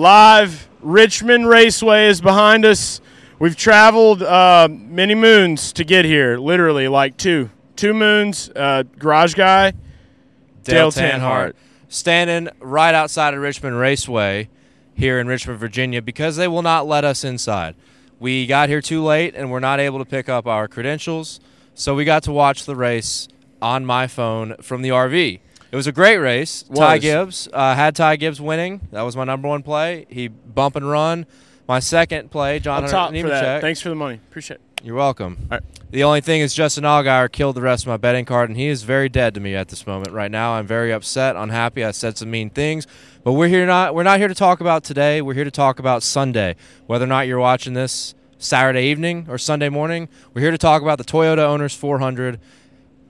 live. Richmond Raceway is behind us. We've traveled uh, many moons to get here, literally like two, two moons. Uh, garage guy, Dale Tanhardt. standing right outside of Richmond Raceway here in Richmond, Virginia, because they will not let us inside. We got here too late and we're not able to pick up our credentials, so we got to watch the race on my phone from the RV. It was a great race. Ty Gibbs uh, had Ty Gibbs winning. That was my number one play. He bump and run. My second play, John Hunter top for that. Nemechek. Thanks for the money. Appreciate it. You're welcome. All right. The only thing is Justin Allgaier killed the rest of my betting card, and he is very dead to me at this moment. Right now, I'm very upset, unhappy. I said some mean things, but we're here not. We're not here to talk about today. We're here to talk about Sunday. Whether or not you're watching this Saturday evening or Sunday morning, we're here to talk about the Toyota Owners 400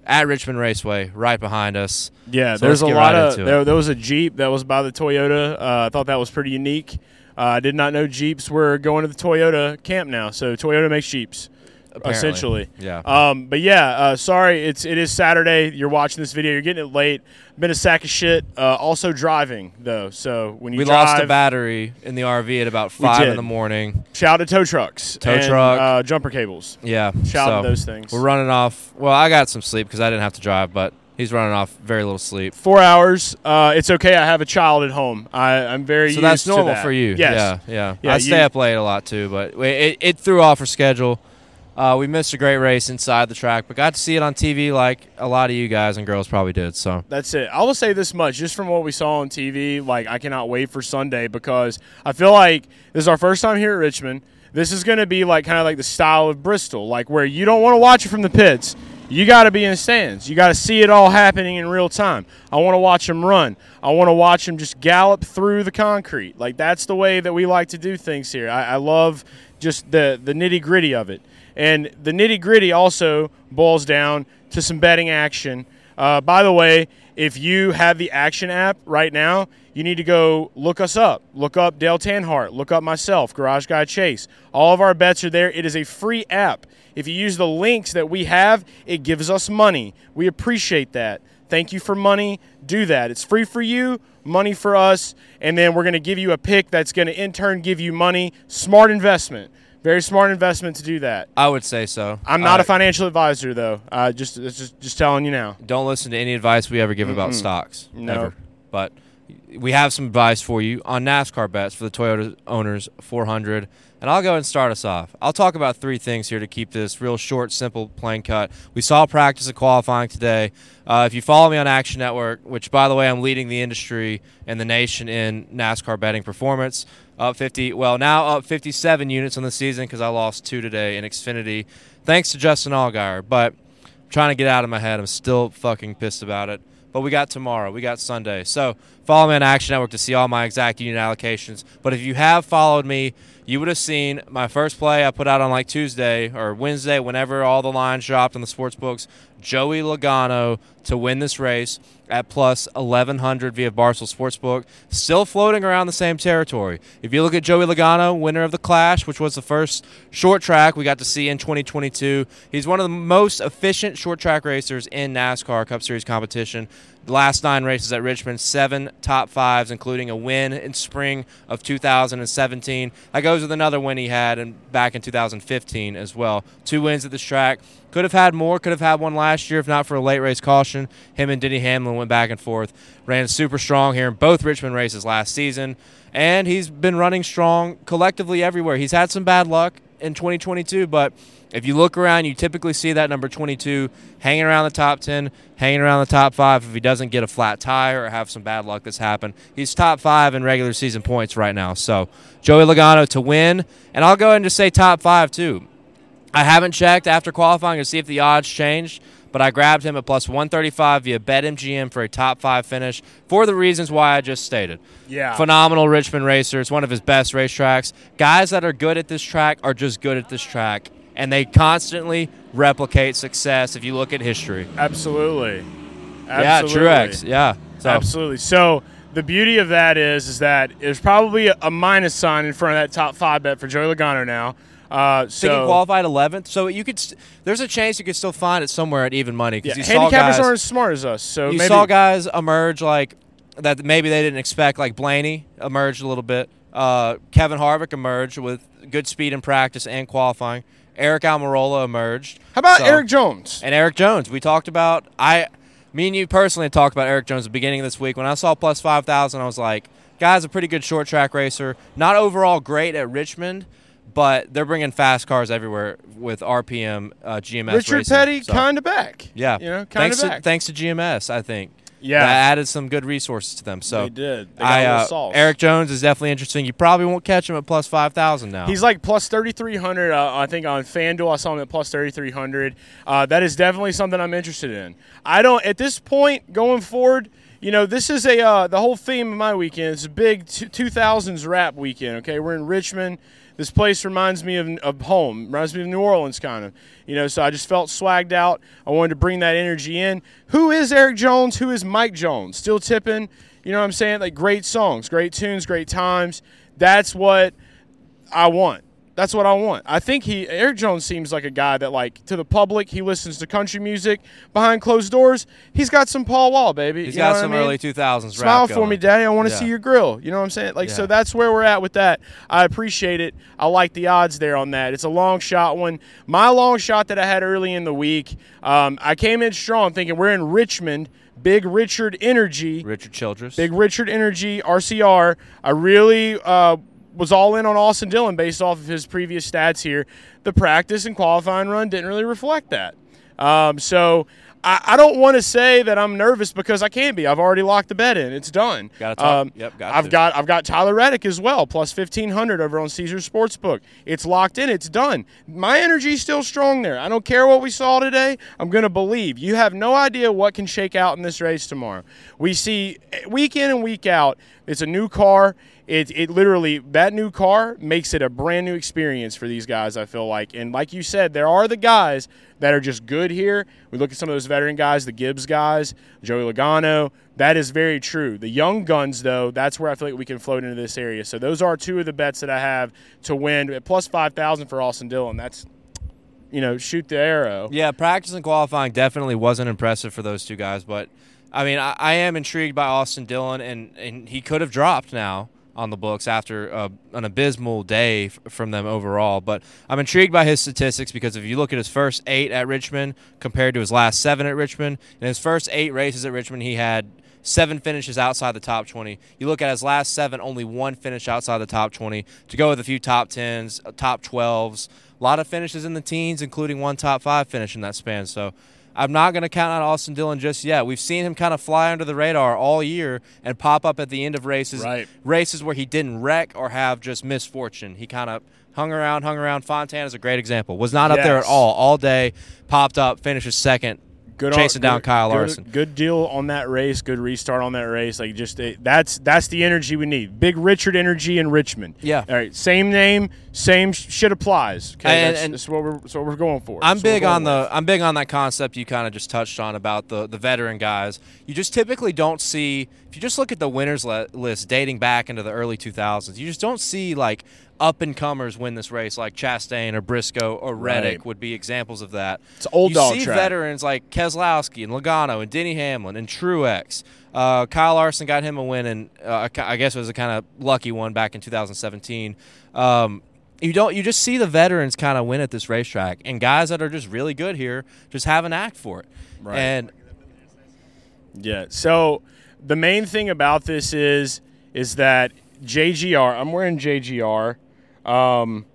at Richmond Raceway, right behind us. Yeah, So there's a lot right of there, there was a Jeep that was by the Toyota. Uh, I thought that was pretty unique. Uh, I did not know Jeeps were going to the Toyota camp now. So Toyota makes Jeeps, Apparently. essentially. Yeah. Um, but yeah, uh, sorry, it's it is Saturday. You're watching this video. You're getting it late. Been a sack of shit. Uh, also driving though. So when you we drive, lost a battery in the RV at about five in the morning. shout out to tow trucks, Tow and, truck. uh, jumper cables. Yeah. Shout out to those things. We're running off. Well, I got some sleep because I didn't have to drive, but he's running off very little sleep. Four hours. Uh, it's okay. I have a child at home. I, I'm very So that's normal that. for you. Yes. Yeah, yeah. Yeah, I you- stay up late a lot too, but it, it threw off our schedule. Uh, we missed a great race inside the track, but got to see it on TV like a lot of you guys and girls probably did. So That's it. I will say this much, just from what we saw on TV. Like, I cannot wait for Sunday because I feel like this is our first time here at Richmond. This is going to be like kind of like the style of Bristol, like where you don't want to watch it from the pits. You got to be in stands. You got to see it all happening in real time. I want to watch them run. I want to watch them just gallop through the concrete. Like that's the way that we like to do things here. I, I love just the the nitty gritty of it, and the nitty gritty also boils down to some betting action. Uh, by the way, if you have the Action app right now, you need to go look us up. Look up Dale Tanhardt. Look up myself, Garage Guy Chase. All of our bets are there. It is a free app. If you use the links that we have, it gives us money. We appreciate that. Thank you for money. Do that. It's free for you, money for us, and then we're going to give you a pick that's going to in turn give you money. Smart investment. Very smart investment to do that. I would say so. I'm not Uh, a financial advisor though. Uh, just, just just telling you now. Don't listen to any advice we ever give about stocks. No. Ever. But we have some advice for you on NASCAR bets for the Toyota Owners 400. And I'll go and start us off. I'll talk about three things here to keep this real short, simple, plain cut. We saw practice and qualifying today. Uh, if you follow me on Action Network, which, by the way, I'm leading the industry and the nation in NASCAR betting performance, up 50, well, now up 57 units on the season because I lost two today in Xfinity, thanks to Justin Allgaier. But I'm trying to get out of my head. I'm still fucking pissed about it. But we got tomorrow. We got Sunday. So follow me on Action Network to see all my exact unit allocations. But if you have followed me, you would have seen my first play I put out on like Tuesday or Wednesday, whenever all the lines dropped in the sports books. Joey Logano to win this race at plus 1100 via Barstool Sportsbook. Still floating around the same territory. If you look at Joey Logano, winner of the Clash, which was the first short track we got to see in 2022, he's one of the most efficient short track racers in NASCAR Cup Series competition. Last nine races at Richmond, seven top fives, including a win in spring of 2017. That goes with another win he had back in 2015 as well. Two wins at this track. Could have had more. Could have had one last year if not for a late race caution. Him and Denny Hamlin went back and forth. Ran super strong here in both Richmond races last season, and he's been running strong collectively everywhere. He's had some bad luck in 2022, but if you look around, you typically see that number 22 hanging around the top 10, hanging around the top five. If he doesn't get a flat tire or have some bad luck that's happened, he's top five in regular season points right now. So Joey Logano to win, and I'll go ahead and just say top five too. I haven't checked after qualifying to see if the odds changed, but I grabbed him at plus 135 via BetMGM for a top five finish for the reasons why I just stated. Yeah. Phenomenal Richmond racer. It's one of his best racetracks. Guys that are good at this track are just good at this track, and they constantly replicate success if you look at history. Absolutely. Yeah, Absolutely. Truex. Yeah. So, Absolutely. So the beauty of that is, is that there's probably a, minus sign in front of that top five bet for Joey Logano now. Uh, I think he so qualified 11th, so you could. St- there's a chance you could still find it somewhere at even money yeah, because you saw handicappers guys. aren't as smart as us. So you maybe saw guys emerge like that maybe they didn't expect. Like Blaney emerged a little bit. Uh, Kevin Harvick emerged with good speed in practice and qualifying. Eric Almirola emerged. How about So- Eric Jones? and Eric Jones? We talked about I, me and you personally talked about Eric Jones at the beginning of this week. When I saw plus five thousand, I was like, guy's a pretty good short track racer. Not overall great at Richmond, but they're bringing fast cars everywhere with RPM uh, GMS. Richard racing. Petty, So, kind of back. yeah, you know, kind of to, back. thanks to GMS, I think. Yeah. that added some good resources to them. So they did. They got I, uh, sauce. Eric Jones is definitely interesting. You probably won't catch him at plus five thousand now. He's like plus 3,300. Uh, I think on FanDuel, I saw him at plus 3,300. Uh, that is definitely something I'm interested in. I don't, at this point, going forward, you know, this is a, uh, the whole theme of my weekend. It's a big 2000s rap weekend, okay? We're in Richmond. This place reminds me of, of home, reminds me of New Orleans, kind of. You know, so I just felt swagged out. I wanted to bring that energy in. Who is Eric Jones? Who is Mike Jones? Still tipping. You know what I'm saying? Like great songs, great tunes, great times. That's what I want. That's what I want. I think he Eric Jones seems like a guy that like to the public he listens to country music behind closed doors. He's got some Paul Wall, baby. He's You got what I some mean? early two thousands. Smile for me, Daddy. I want to Yeah. see your grill. You know what I'm saying? Like so that's where we're at with that. I appreciate it. I like the odds there on that. It's a long shot one. My long shot that I had early in the week. Um, I came in strong thinking we're in Richmond. Big Richard Energy. Richard Childress. Big Richard Energy RCR. I really uh, was all in on Austin Dillon based off of his previous stats here. The practice and qualifying run didn't really reflect that. Um, so I, I don't want to say that I'm nervous because I can't be. I've already locked the bet in. It's done. Gotta talk. Yep, got I've to. got I've got Tyler Reddick as well, plus fifteen hundred over on Caesar Sportsbook. It's locked in. It's done. My energy's still strong there. I don't care what we saw today. I'm gonna believe. You have no idea what can shake out in this race tomorrow. We see week in and week out. It's a new car. It, it literally that new car makes it a brand new experience for these guys. I feel like, and like you said, there are the guys that are just good here. We look at some of those veteran guys, the Gibbs guys, Joey Logano. That is very true. The young guns, though, that's where I feel like we can float into this area. So those are two of the bets that I have to win at plus five thousand for Austin Dillon. That's you know shoot the arrow. Yeah, practice and qualifying definitely wasn't impressive for those two guys, but I mean, I, I am intrigued by Austin Dillon, and, and he could have dropped now on the books after uh, an abysmal day f- from them overall. But I'm intrigued by his statistics because if you look at his first eight at Richmond compared to his last seven at Richmond, in his first eight races at Richmond, he had seven finishes outside the top 20. You look at his last seven, only one finish outside the top 20. To go with a few top 10s, uh, top 12s, a lot of finishes in the teens, including one top five finish in that span. So I'm not going to count on Austin Dillon just yet. We've seen him kind of fly under the radar all year and pop up at the end of races, Right. races where he didn't wreck or have just misfortune. He kind of hung around, hung around. Fontana is a great example. Was not up there at all all day. Popped up, finishes second, Good chasing down good- Kyle good- Larson. Good deal on that race. Good restart on that race. Like just uh, that's that's the energy we need. Big Richard energy in Richmond. Yeah. All right. Same name. Same shit applies. Okay. And- that's, and- that's what we're that's what we're going for. I'm That's big on the with. I'm big on that concept you kind of just touched on about the the veteran guys. You just typically don't see if you just look at the winners list dating back into the early 2000s. You just don't see like up and comers win this race like Chastain or Briscoe or Reddick Right. would be examples of that. It's old you dog see track. veterans like Keselowski and Logano and Denny Hamlin and Truex. Uh, Kyle Larson got him a win, and uh, I guess it was a kind of lucky one back in 2017. Um, you don't you just see the veterans kind of win at this racetrack and guys that are just really good here just have an act for it Right. and Yeah. So the main thing about this is is that JGR. I'm wearing JGR. Um,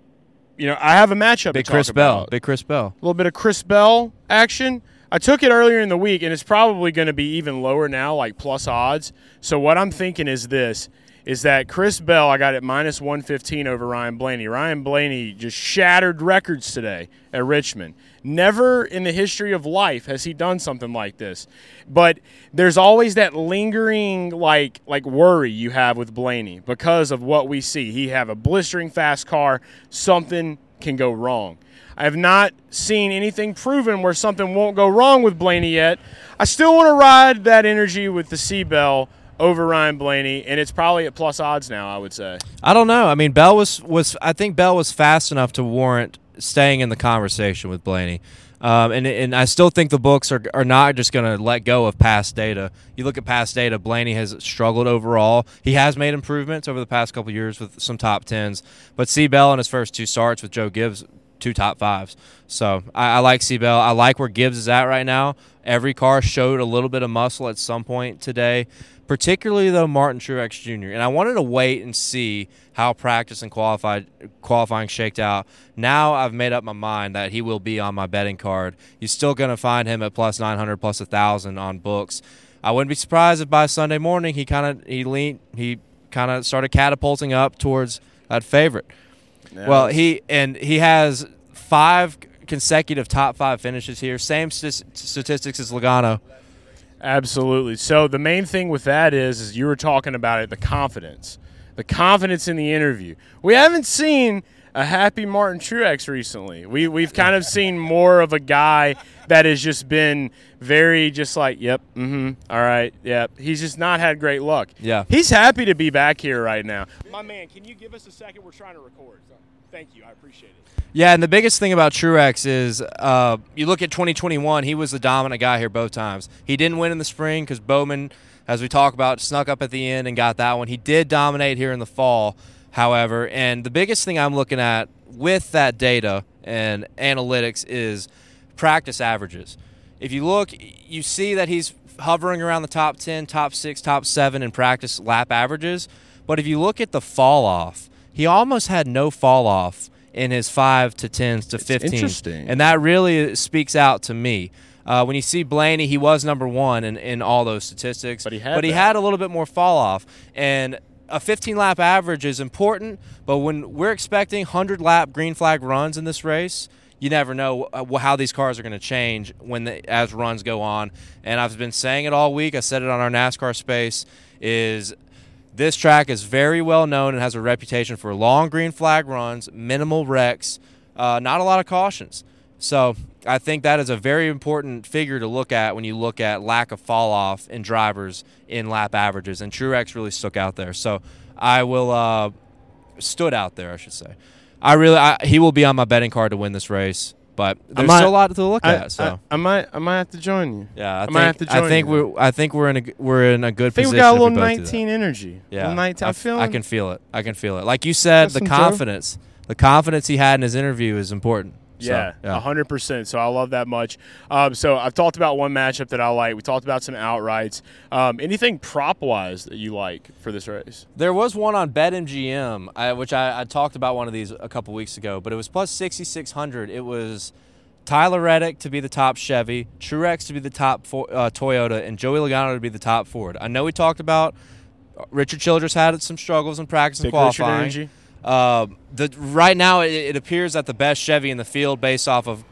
you know, I have a matchup. big chris talk bell big chris bell a little bit of Chris Bell action. I took it earlier in the week, and it's probably going to be even lower now, like plus odds. So what I'm thinking is this: is that Chris Bell? I got it minus 115 over Ryan Blaney. Ryan Blaney just shattered records today at Richmond. Never in the history of life has he done something like this. But there's always that lingering like like worry you have with Blaney because of what we see. He have a blistering fast car. Something can go wrong. I have not seen anything proven where something won't go wrong with Blaney yet. I still want to ride that energy with the C Bell over Ryan Blaney, and it's probably at plus odds now. I would say. i don't know i mean bell was was i think bell was fast enough to warrant staying in the conversation with blaney Um, and, and I still think the books are, are not just going to let go of past data. You look at past data, Blaney has struggled overall. He has made improvements over the past couple years with some top tens, but C. Bell in his first two starts with Joe Gibbs, two top fives. So I, I like C. Bell. I like where Gibbs is at right now. Every car showed a little bit of muscle at some point today particularly though Martin Truex Jr. And I wanted to wait and see how practice and qualified qualifying shaked out. Now I've made up my mind that he will be on my betting card. You're still going to find him at plus 900, plus 1,000 on books. I wouldn't be surprised if by Sunday morning he kind of he leaned he kind of started catapulting up towards that favorite. Yeah. Well, he and he has five consecutive top five finishes here. Same st- statistics as Logano. Absolutely. So the main thing with that is, is you were talking about it, the confidence, the confidence in the interview. We haven't seen a happy Martin Truex recently. We we've kind of seen more of a guy that has just been very just like, yep, mm-hmm, all right, yep. He's just not had great luck. Yeah. He's happy to be back here right now. My man, can you give us a second? We're trying to record. Thank you. I appreciate it. Yeah, and the biggest thing about Truex is uh, you look at 2021, he was the dominant guy here both times. He didn't win in the spring because Bowman, as we talk about, snuck up at the end and got that one. He did dominate here in the fall, however. And the biggest thing I'm looking at with that data and analytics is practice averages. If you look, you see that he's hovering around the top 10, top 6, top 7 in practice lap averages. But if you look at the fall off, he almost had no fall off in his five to tens to fifteen. Interesting, and that really speaks out to me. Uh, when you see Blaney, he was number one in, in all those statistics, but he had but he had a little bit more fall off and. A 15 lap average is important, but when we're expecting 100 lap green flag runs in this race, you never know uh, how these cars are going to change when the, as runs go on. And I've been saying it all week. I said it on our NASCAR space. Is this track is very well known and has a reputation for long green flag runs, minimal wrecks, uh, not a lot of cautions. So I think that is a very important figure to look at when you look at lack of fall off in drivers in lap averages. And Truex really stuck out there. So I will uh, stood out there, I should say. I really I, he will be on my betting card to win this race. But there's might, still a lot to look I, at. So I, I, might I might have to join you. Yeah, I, I think, might have to join I think you. we're I think we're in a we're in a good I think position. we got a little 19 energy. Yeah, 19, I, feel I can feel it. I can feel it. Like you said, the confidence, the confidence he had in his interview is important. Yeah, hundred percent. So I love that much. Um, so I've talked about one matchup that I like. We talked about some outrights. Um, anything prop wise that you like for this race? There was one on BetMGM, I, which I, I, talked about one of these a couple weeks ago, but it was plus sixty six hundred. It was Tyler Reddick to be the top Chevy, Truex to be the top uh, Toyota, and Joey Logano to be the top Ford. I know we talked about uh, Richard Childress had some struggles in practice and qualifying. Uh, the right now it, it, appears that the best Chevy in the field, based off of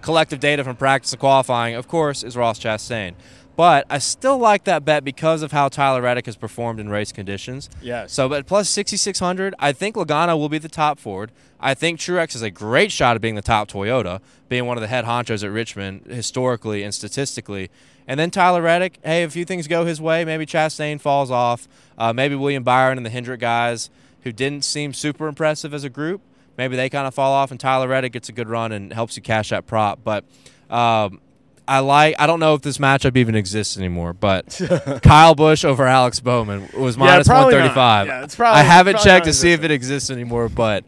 collective data from practice and qualifying, of course, is Ross Chastain. But I still like that bet because of how Tyler Reddick has performed in race conditions. Yeah. So, but plus 6,600, I think Logano will be the top Ford. I think Truex is a great shot at being the top Toyota, being one of the head honchos at Richmond historically and statistically. And then Tyler Reddick, hey, a few things go his way. Maybe Chastain falls off. Uh, maybe William Byron and the Hendrick guys who didn't seem super impressive as a group, maybe they kind of fall off, and Tyler Reddick gets a good run and helps you cash that prop. But um, I like. I don't know if this matchup even exists anymore, but Kyle Busch over Alex Bowman was minus yeah, one thirty five. Yeah, it's probably. I haven't checked to see if it exists anymore, but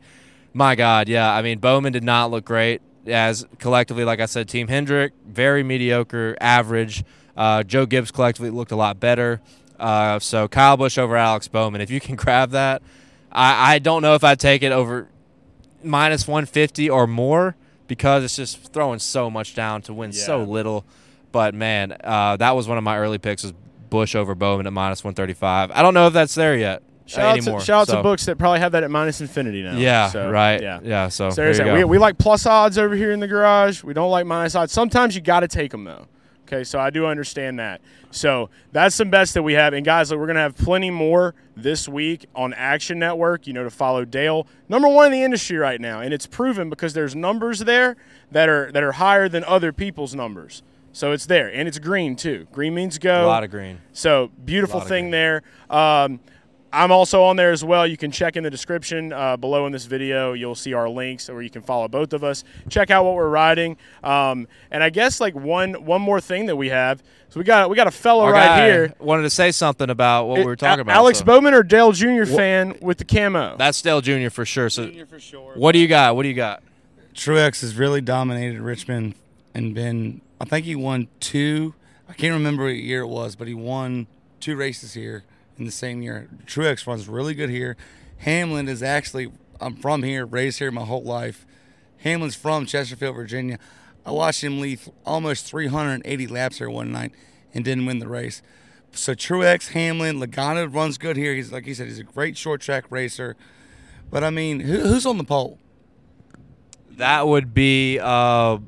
my God, yeah. I mean, Bowman did not look great. As collectively, like I said, Team Hendrick very mediocre, average. Uh, Joe Gibbs collectively looked a lot better. Uh, so Kyle Busch over Alex Bowman. If you can grab that, I, I don't know if I'd take it over minus one fifty or more because it's just throwing so much down to win yeah. so little. But man, uh, that was one of my early picks was Busch over Bowman at minus 135. I don't know if that's there yet. Shout anymore, out, to, shout so. out to books that probably have that at minus infinity now. Yeah, so, right. Yeah, yeah. So, so we, we like plus odds over here in the garage. We don't like minus odds. Sometimes you got to take them though. Okay, so I do understand that. So that's some bets that we have. And guys, look, we're going to have plenty more this week on Action Network, you know, to follow Dale. Number one in the industry right now. And it's proven because there's numbers there that are that are higher than other people's numbers. So it's there. And it's green too. Green means go. A lot of green. So beautiful thing green. there. Um, I'm also on there as well. You can check in the description uh, below in this video. You'll see our links where you can follow both of us. Check out what we're riding. Um, and I guess like one one more thing that we have. So we got we got a fellow Our right guy here. wanted to say something about what we were talking A- about. Alex so- Bowman or Dale Jr. fan with the camo. That's Dale Jr. for sure. So, for sure. what do you got? What do you got? Truex has really dominated Richmond and been. I think he won two. I can't remember what year it was, but he won two races here in the same year. Truex runs really good here. Hamlin is actually. I'm from here, raised here my whole life. Hamlin's from Chesterfield, Virginia. I watched him lead almost 380 laps here one night and didn't win the race. So Truex, Hamlin, Logano runs good here. He's like he said, he's a great short track racer. But I mean, who, who's on the pole? That would be uh,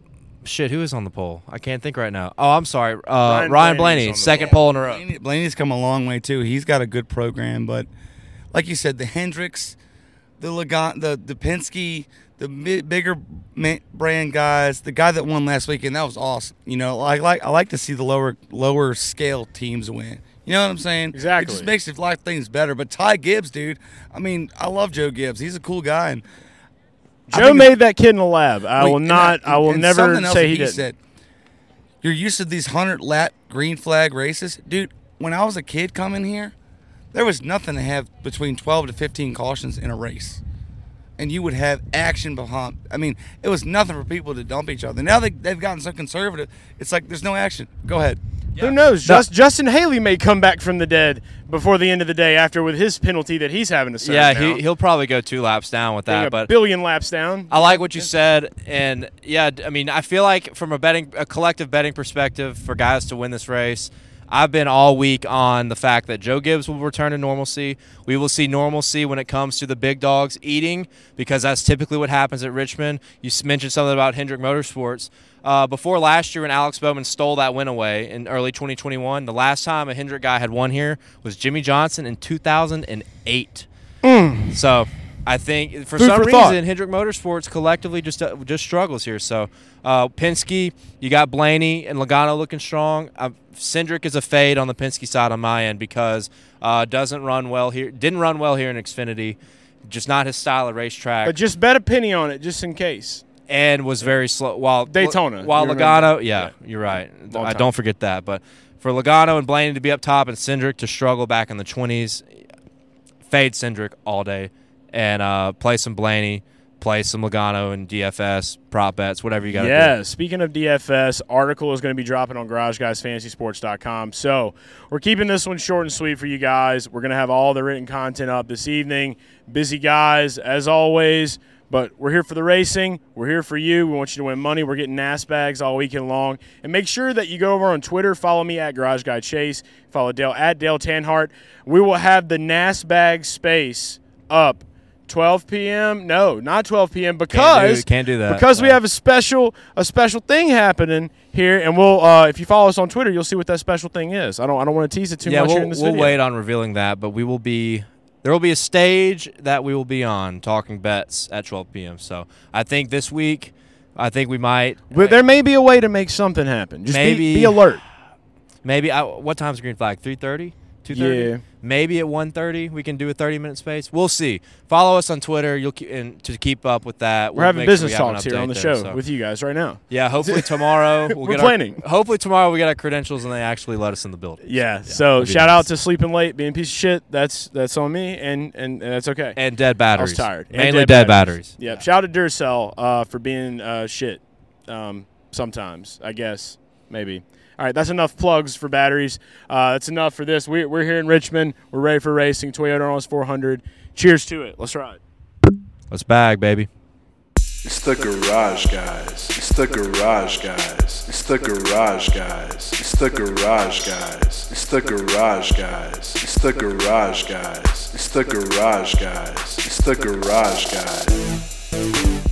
shit. Who is on the pole? I can't think right now. Oh, I'm sorry. Uh, Ryan, Blaney's Blaney, on the second pole. pole in a row. Blaney, Blaney's come a long way too. He's got a good program, but like you said, the Hendricks, the Lagan, the the Penske, the mi- bigger ma- brand guys, the guy that won last weekend, that was awesome. You know, I like I like to see the lower lower scale teams win. You know what I'm saying? Exactly. It just makes it life things better. But Ty Gibbs, dude, I mean, I love Joe Gibbs. He's a cool guy, and I Joe made that kid in the lab. I Wait, will not. that- I will never say that he did. Said, You're used to these hundred lap green flag races, dude. When I was a kid coming here, there was nothing to have between 12 to 15 cautions in a race, and you would have action behind. I mean, it was nothing for people to dump each other. Now they they've gotten so conservative. It's like there's no action. Go ahead. Who knows? Just, Justin Haley may come back from the dead before the end of the day after with his penalty that he's having to serve. Yeah, now. he, he'll probably go two laps down with that. a But billion laps down. I like what you said, and yeah, I mean, I feel like from a betting, a collective betting perspective, for guys to win this race, I've been all week on the fact that Joe Gibbs will return to normalcy. We will see normalcy when it comes to the big dogs eating, because that's typically what happens at Richmond. You mentioned something about Hendrick Motorsports. Uh, before last year, when Alex Bowman stole that win away in early 2021, the last time a Hendrick guy had won here was Jimmie Johnson in 2008. So I think for Food some for reason thought. Hendrick Motorsports collectively just uh, just struggles here. So uh, Penske, you got Blaney and Logano looking strong. Uh, Cindric is a fade on the Penske side on my end because uh, doesn't run well here. Didn't run well here in Xfinity. Just not his style of racetrack, But just bet a penny on it, just in case. and was very slow. While Daytona, while Logano, yeah, Yeah. you're right. I don't forget that. But for Logano and Blaney to be up top and Cindric to struggle back in the 20s, fade Cindric all day and uh, play some Blaney, play some Logano and DFS prop bets, whatever you got Yeah, speaking of DFS, article is going to be dropping on GarageGuysFantasySports.com. So we're keeping this one short and sweet for you guys. We're going to have all the written content up this evening. Busy guys, as always, but we're here for the racing. We're here for you. We want you to win money. We're getting NAS bags all weekend long. And make sure that you go over on Twitter, follow me at Garage Guy Chase, follow Dale at Dale Tanhardt. We will have the NAS bag space up 12 p.m. No, not 12 p.m. because can't do that. because we have a special a special thing happening here, and we'll uh, if you follow us on Twitter, you'll see what that special thing is. I don't I don't want to tease it too yeah, much we'll, here in this we'll video. wait on revealing that, but we will be. There will be a stage that we will be on talking bets at 12 p.m. So I think this week, I think we might. But there may be a way to make something happen. Just Maybe- be, be alert. Maybe I, what time's green flag? 3:30? 2:30? Yeah. Maybe at 1:30 we can do a 30 minute space. We'll see. Follow us on Twitter. You'll keep, and to keep up with that. We're We'll having sure business we talks here on the show there, so. with you guys right now. Yeah, hopefully tomorrow we'll We're get planning. Our, hopefully tomorrow we get our credentials and they actually let us in the building. Yeah. so that'd shout nice. out to sleeping late, being a piece of shit. That's that's on me, and and, and that's okay. And dead batteries. I batteries. was tired. And Mainly dead, batteries. Yep. Shout out to Duracell uh, for being uh, shit. Um, sometimes, I guess, maybe. All right, that's enough plugs for batteries. Uh, that's enough for this. We, we're here in Richmond. We're ready for racing. Toyota Owners 400. Cheers to it. Let's ride. Let's bag, baby. It's the garage guys. It's the garage guys. It's the garage guys. It's the garage guys. It's the garage guys. It's the garage guys. It's the garage guys. It's the garage guys.